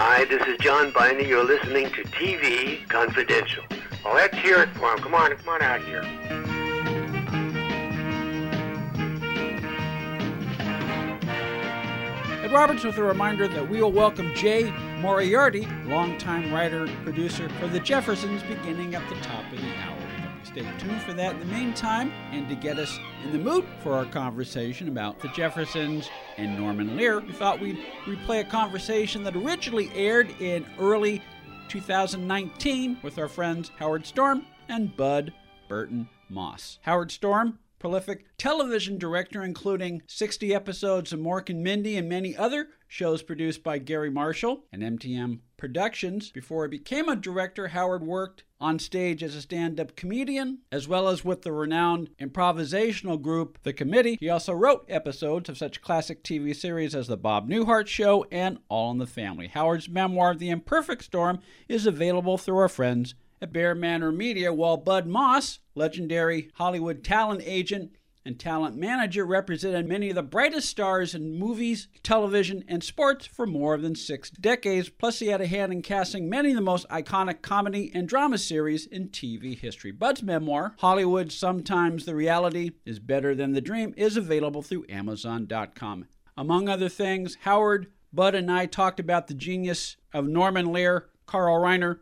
Hi, this is John Binder. You're listening to TV Confidential. Well, let's hear it for him. Come on, come on out here. Ed Robertson with a reminder that we will welcome Jay Moriarty, longtime writer producer for The Jeffersons, beginning at the top of the hour. Stay tuned for that in the meantime, and to get us in the mood for our conversation about the Jeffersons and Norman Lear, we thought we'd replay a conversation that originally aired in early 2019 with our friends Howard Storm and Bud Burton Moss. Howard Storm prolific television director, including 60 episodes of Mork and Mindy and many other shows produced by Garry Marshall and MTM Productions. Before he became a director, Howard worked on stage as a stand up comedian, as well as with the renowned improvisational group The Committee. He also wrote episodes of such classic TV series as The Bob Newhart Show and All in the Family. Howard's memoir, The Imperfect Storm, is available through our friends at Bear Manor Media, while Bud Moss, legendary Hollywood talent agent and talent manager, represented many of the brightest stars in movies, television, and sports for more than six decades. Plus, he had a hand in casting many of the most iconic comedy and drama series in TV history. Bud's memoir, Hollywood Sometimes the Reality is Better Than the Dream, is available through Amazon.com. Among other things, Howard, Bud, and I talked about the genius of Norman Lear, Carl Reiner,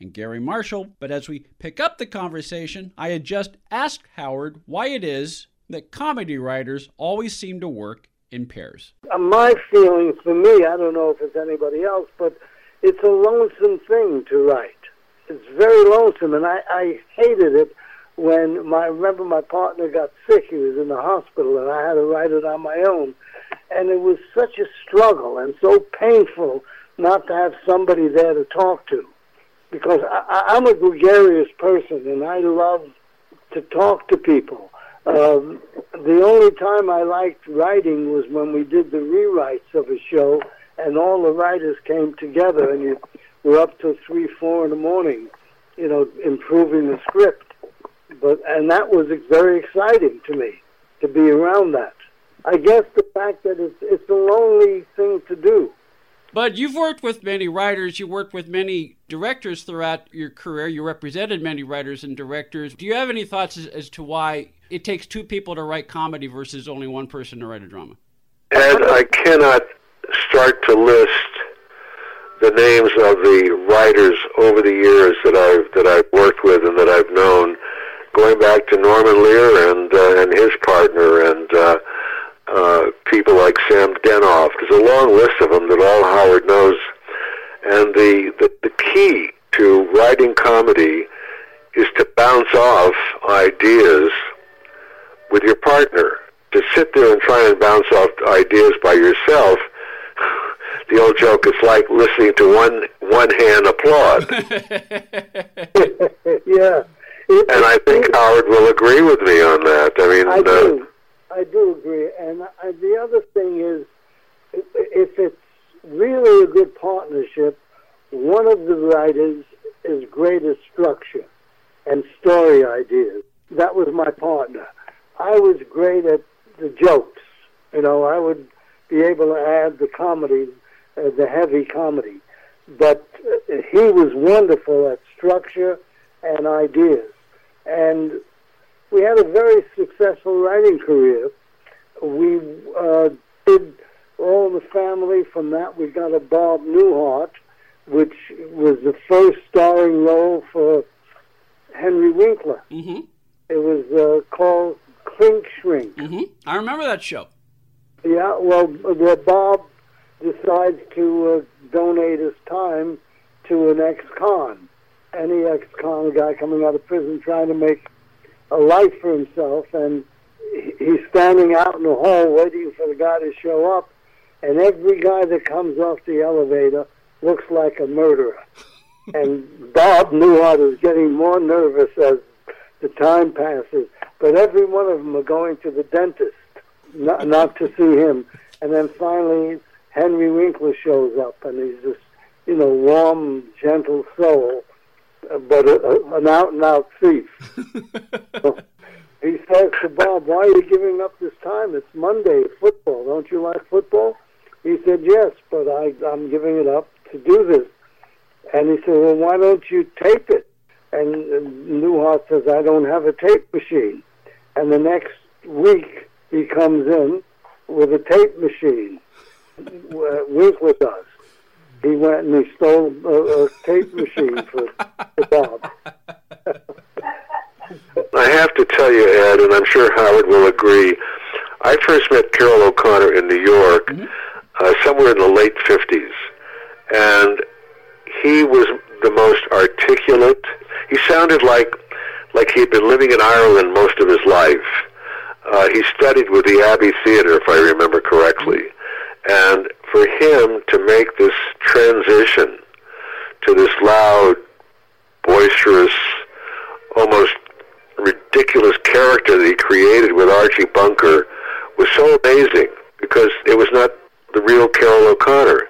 and Garry Marshall. But as we pick up the conversation, I had just asked Howard why it is that comedy writers always seem to work in pairs. Uh, my feelings for me, I don't know if it's anybody else, but it's a lonesome thing to write. It's very lonesome, and I, I hated it when my I remember my partner got sick. He was in the hospital, and I had to write it on my own. And it was such a struggle and so painful not to have somebody there to talk to because I, I'm a gregarious person and I love to talk to people. Um, the only time I liked writing was when we did the rewrites of a show and all the writers came together and you were up till three, four in the morning, you know, improving the script. But and that was very exciting to me to be around that. I guess the fact that it's it's a lonely thing to do. But you've worked with many writers, you worked with many directors throughout your career. You represented many writers and directors. Do you have any thoughts as, as to why it takes two people to write comedy versus only one person to write a drama? Ed, I cannot start to list the names of the writers over the years that I've that I've worked with and that I've known, going back to Norman Lear and uh, and his partner and. Uh, uh, people like Sam Denoff. There's a long list of them that all Howard knows. And the, the, the key to writing comedy is to bounce off ideas with your partner. To sit there and try and bounce off ideas by yourself, the old joke is like listening to one one hand applaud. yeah. and I think Howard will agree with me on that. I mean, I do. Uh, I do agree. And I, the other thing is, if it's really a good partnership, one of the writers is great at structure and story ideas. That was my partner. I was great at the jokes. You know, I would be able to add the comedy, uh, the heavy comedy. But uh, he was wonderful at structure and ideas. And we had a very successful writing career. We uh, did All the Family. From that, we got a Bob Newhart, which was the first starring role for Henry Winkler. Mm-hmm. It was uh, called Clink Shrink. Mm-hmm. I remember that show. Yeah, well, well Bob decides to uh, donate his time to an ex-con, any ex-con guy coming out of prison trying to make a life for himself, and he's standing out in the hall waiting for the guy to show up, and every guy that comes off the elevator looks like a murderer. and Bob Newhart is getting more nervous as the time passes, but every one of them are going to the dentist, not, not to see him. And then finally, Henry Winkler shows up, and he's this, you know, warm, gentle soul but a, a, an out and out thief. he says to Bob, Why are you giving up this time? It's Monday, football. Don't you like football? He said, Yes, but I, I'm giving it up to do this. And he said, well, why don't you tape it? And Newhart says, I don't have a tape machine. And the next week, he comes in with a tape machine with, with us. He went and he stole a, a tape machine for, for Bob. I have to tell you, Ed, and I'm sure Howard will agree. I first met Carroll O'Connor in New York, mm-hmm. Uh, somewhere in the late '50s, and he was the most articulate. He sounded like like he'd been living in Ireland most of his life. Uh, he studied with the Abbey Theater, if I remember correctly, and for him to make this transition to this loud, boisterous, almost ridiculous character that he created with Archie Bunker was so amazing because it was not the real Carroll O'Connor.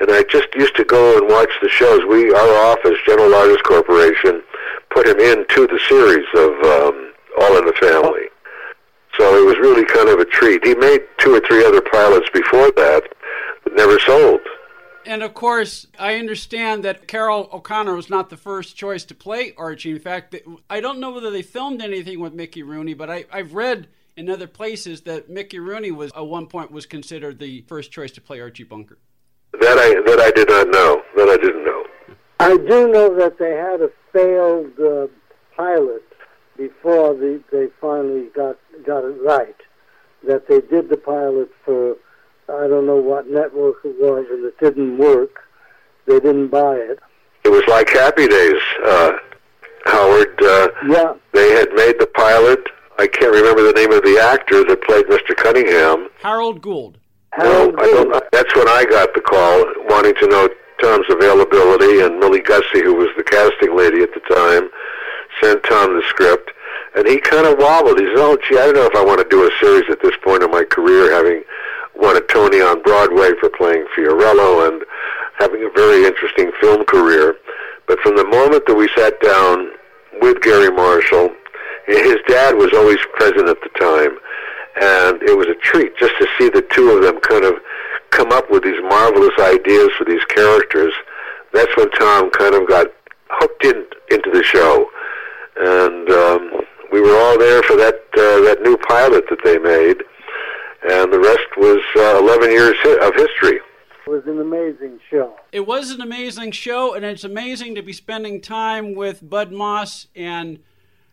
And I just used to go and watch the shows. We, our office, General Artists Corporation, put him into the series of um, All in the Family. So it was really kind of a treat. He made two or three other pilots before that, but never sold. And of course, I understand that Carroll O'Connor was not the first choice to play Archie. In fact, I don't know whether they filmed anything with Mickey Rooney, but I, I've read in other places that Mickey Rooney was at one point was considered the first choice to play Archie Bunker. That I that I did not know. That I didn't know. I do know that they had a failed uh, pilot before the, they finally got got it right. That they did the pilot for I don't know what network it was, and it didn't work. They didn't buy it. It was like Happy Days, uh, Howard. Uh, yeah. They had made the pilot. I can't remember the name of the actor that played Mr. Cunningham. Harold Gould. Harold no, Gould. I don't, that's when I got the call, wanting to know Tom's availability, and Millie Gusse, who was the casting lady at the time, sent Tom the script. And he kind of wobbled. He said, "Oh, gee, I don't know if I want to do a series at this point in my career, having won a Tony on Broadway for playing Fiorello and having a very interesting film career. But from the moment that we sat down with Garry Marshall, his dad was always present at the time, and it was a treat just to see the two of them kind of come up with these marvelous ideas for these characters. That's when Tom kind of got hooked in into the show, and um, we were all there for that uh, that new pilot that they made and the rest was uh, 11 years of history. It was an amazing show. It was an amazing show, and it's amazing to be spending time with Bud Moss and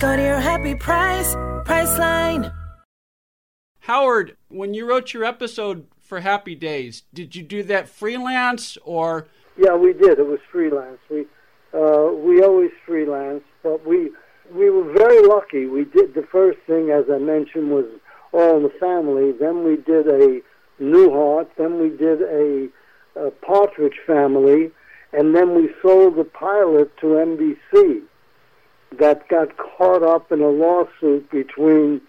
Go to your happy price, Priceline. Howard, when you wrote your episode for Happy Days, did you do that freelance or? Yeah, we did. It was freelance. We uh, we always freelance, but we we were very lucky. We did the first thing, as I mentioned, was All in the Family. Then we did a Newhart. Then we did a, a Partridge Family, and then we sold the pilot to NBC. That got caught up in a lawsuit between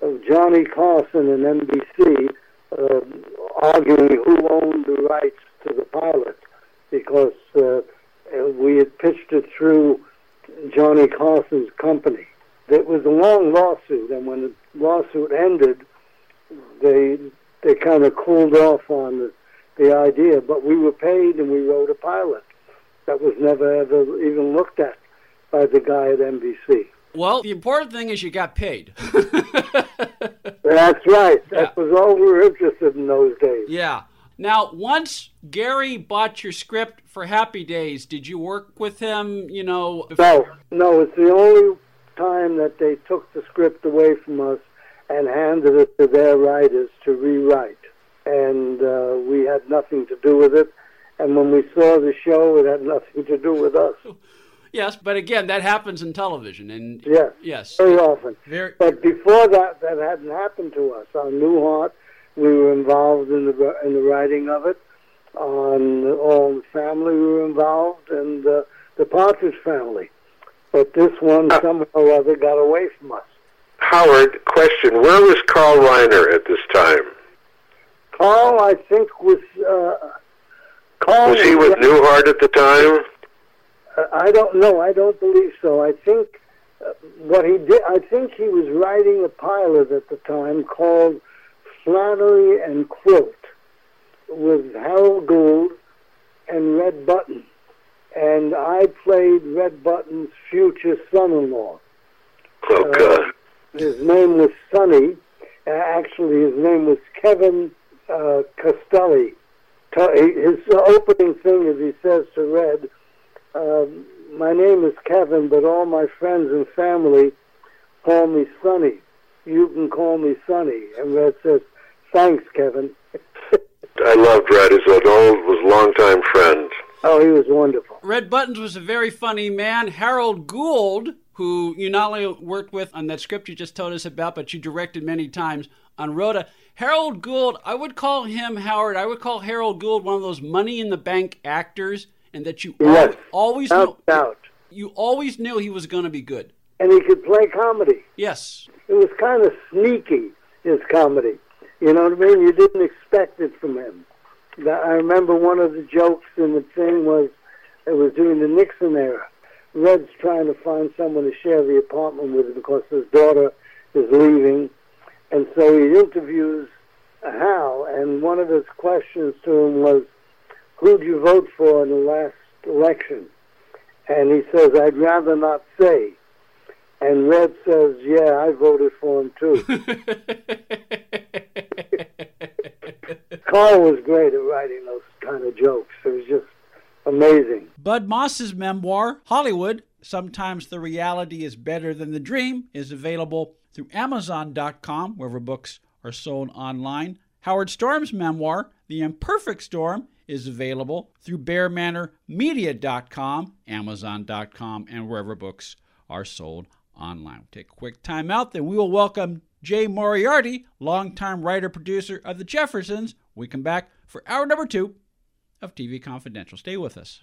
of Johnny Carson and NBC uh, arguing who owned the rights to the pilot because uh, we had pitched it through Johnny Carson's company. It was a long lawsuit, and when the lawsuit ended, they they kind of cooled off on the, the idea. But we were paid, and we wrote a pilot that was never ever even looked at by the guy at NBC. Well, the important thing is you got paid. That's right. That yeah. was all we were interested in those days. Yeah. Now, once Garry bought your script for Happy Days, did you work with him? You know. No, no. It's the only time that they took the script away from us and handed it to their writers to rewrite, and uh, we had nothing to do with it. And when we saw the show, it had nothing to do with us. Yes, but again, that happens in television, and yes, yes, very often. Very, but before that, that hadn't happened to us. On Newhart, we were involved in the in the writing of it, on all the family who were involved and uh, the Partridge family. But this one somehow or other got away from us. Howard, question: Where was Carl Reiner at this time? Carl, I think, was uh, Carl. Was he with Newhart at the time? Uh, I don't know. I don't believe so. I think uh, what he did. I think he was writing a pilot at the time called Flannery and Quilt with Harold Gould and Red Button, and I played Red Buttons' future son-in-law. Oh Uh, God! His name was Sonny. Uh, actually, his name was Kevin uh, Costelli. His opening thing is he says to Red, um, "My name is Kevin, but all my friends and family call me Sonny. You can call me Sonny." And Red says, "Thanks, Kevin." I loved Red. He's an old, was longtime friend. oh, he was wonderful. Red Buttons was a very funny man. Harold Gould, who you not only worked with on that script you just told us about, but you directed many times on Rhoda. Harold Gould, I would call him Howard. I would call Harold Gould one of those money in the bank actors, and that you Yes, always knew, doubt. you always knew he was going to be good. And he could play comedy. Yes, it was kind of sneaky his comedy. You know what I mean? You didn't expect it from him. I remember one of the jokes in the thing was it was during the Nixon era. Red's trying to find someone to share the apartment with because his daughter is leaving, and so he interviews Hal. And one of his questions to him was, "Who'd you vote for in the last election?" And he says, "I'd rather not say." And Red says, "Yeah, I voted for him too." Carl was great at writing those kind of jokes. It was just amazing. Bud Moss's memoir, Hollywood, Sometimes the Reality is Better Than the Dream, is available through Amazon.com, wherever books are sold online. Howard Storm's memoir, The Imperfect Storm, is available through BearManorMedia.com, Amazon.com, and wherever books are sold online. We'll take a quick time out, then we will welcome Jay Moriarty, longtime writer producer of The Jeffersons. We come back for hour number two of TV Confidential. Stay with us.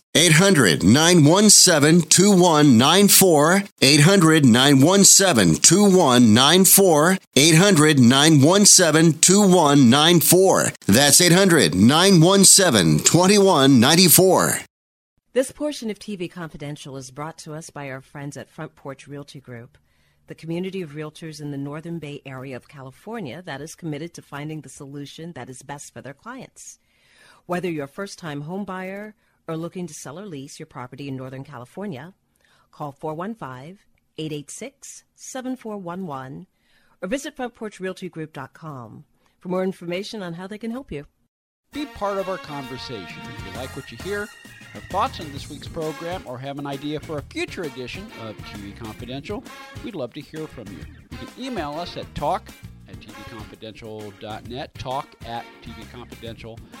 800 917 2194. 800 917 2194. 800 917 2194. That's 800 917 2194. This portion of TV Confidential is brought to us by our friends at Front Porch Realty Group, the community of realtors in the Northern Bay area of California that is committed to finding the solution that is best for their clients. Whether you're a first time home buyer or looking to sell or lease your property in Northern California, call 415 886 7411 or visit frontporchrealtygroup.com for more information on how they can help you. Be part of our conversation. If you like what you hear, have thoughts on this week's program, or have an idea for a future edition of TV Confidential, we'd love to hear from you. You can email us at talk at tvconfidential.net, talk at tvconfidential.net.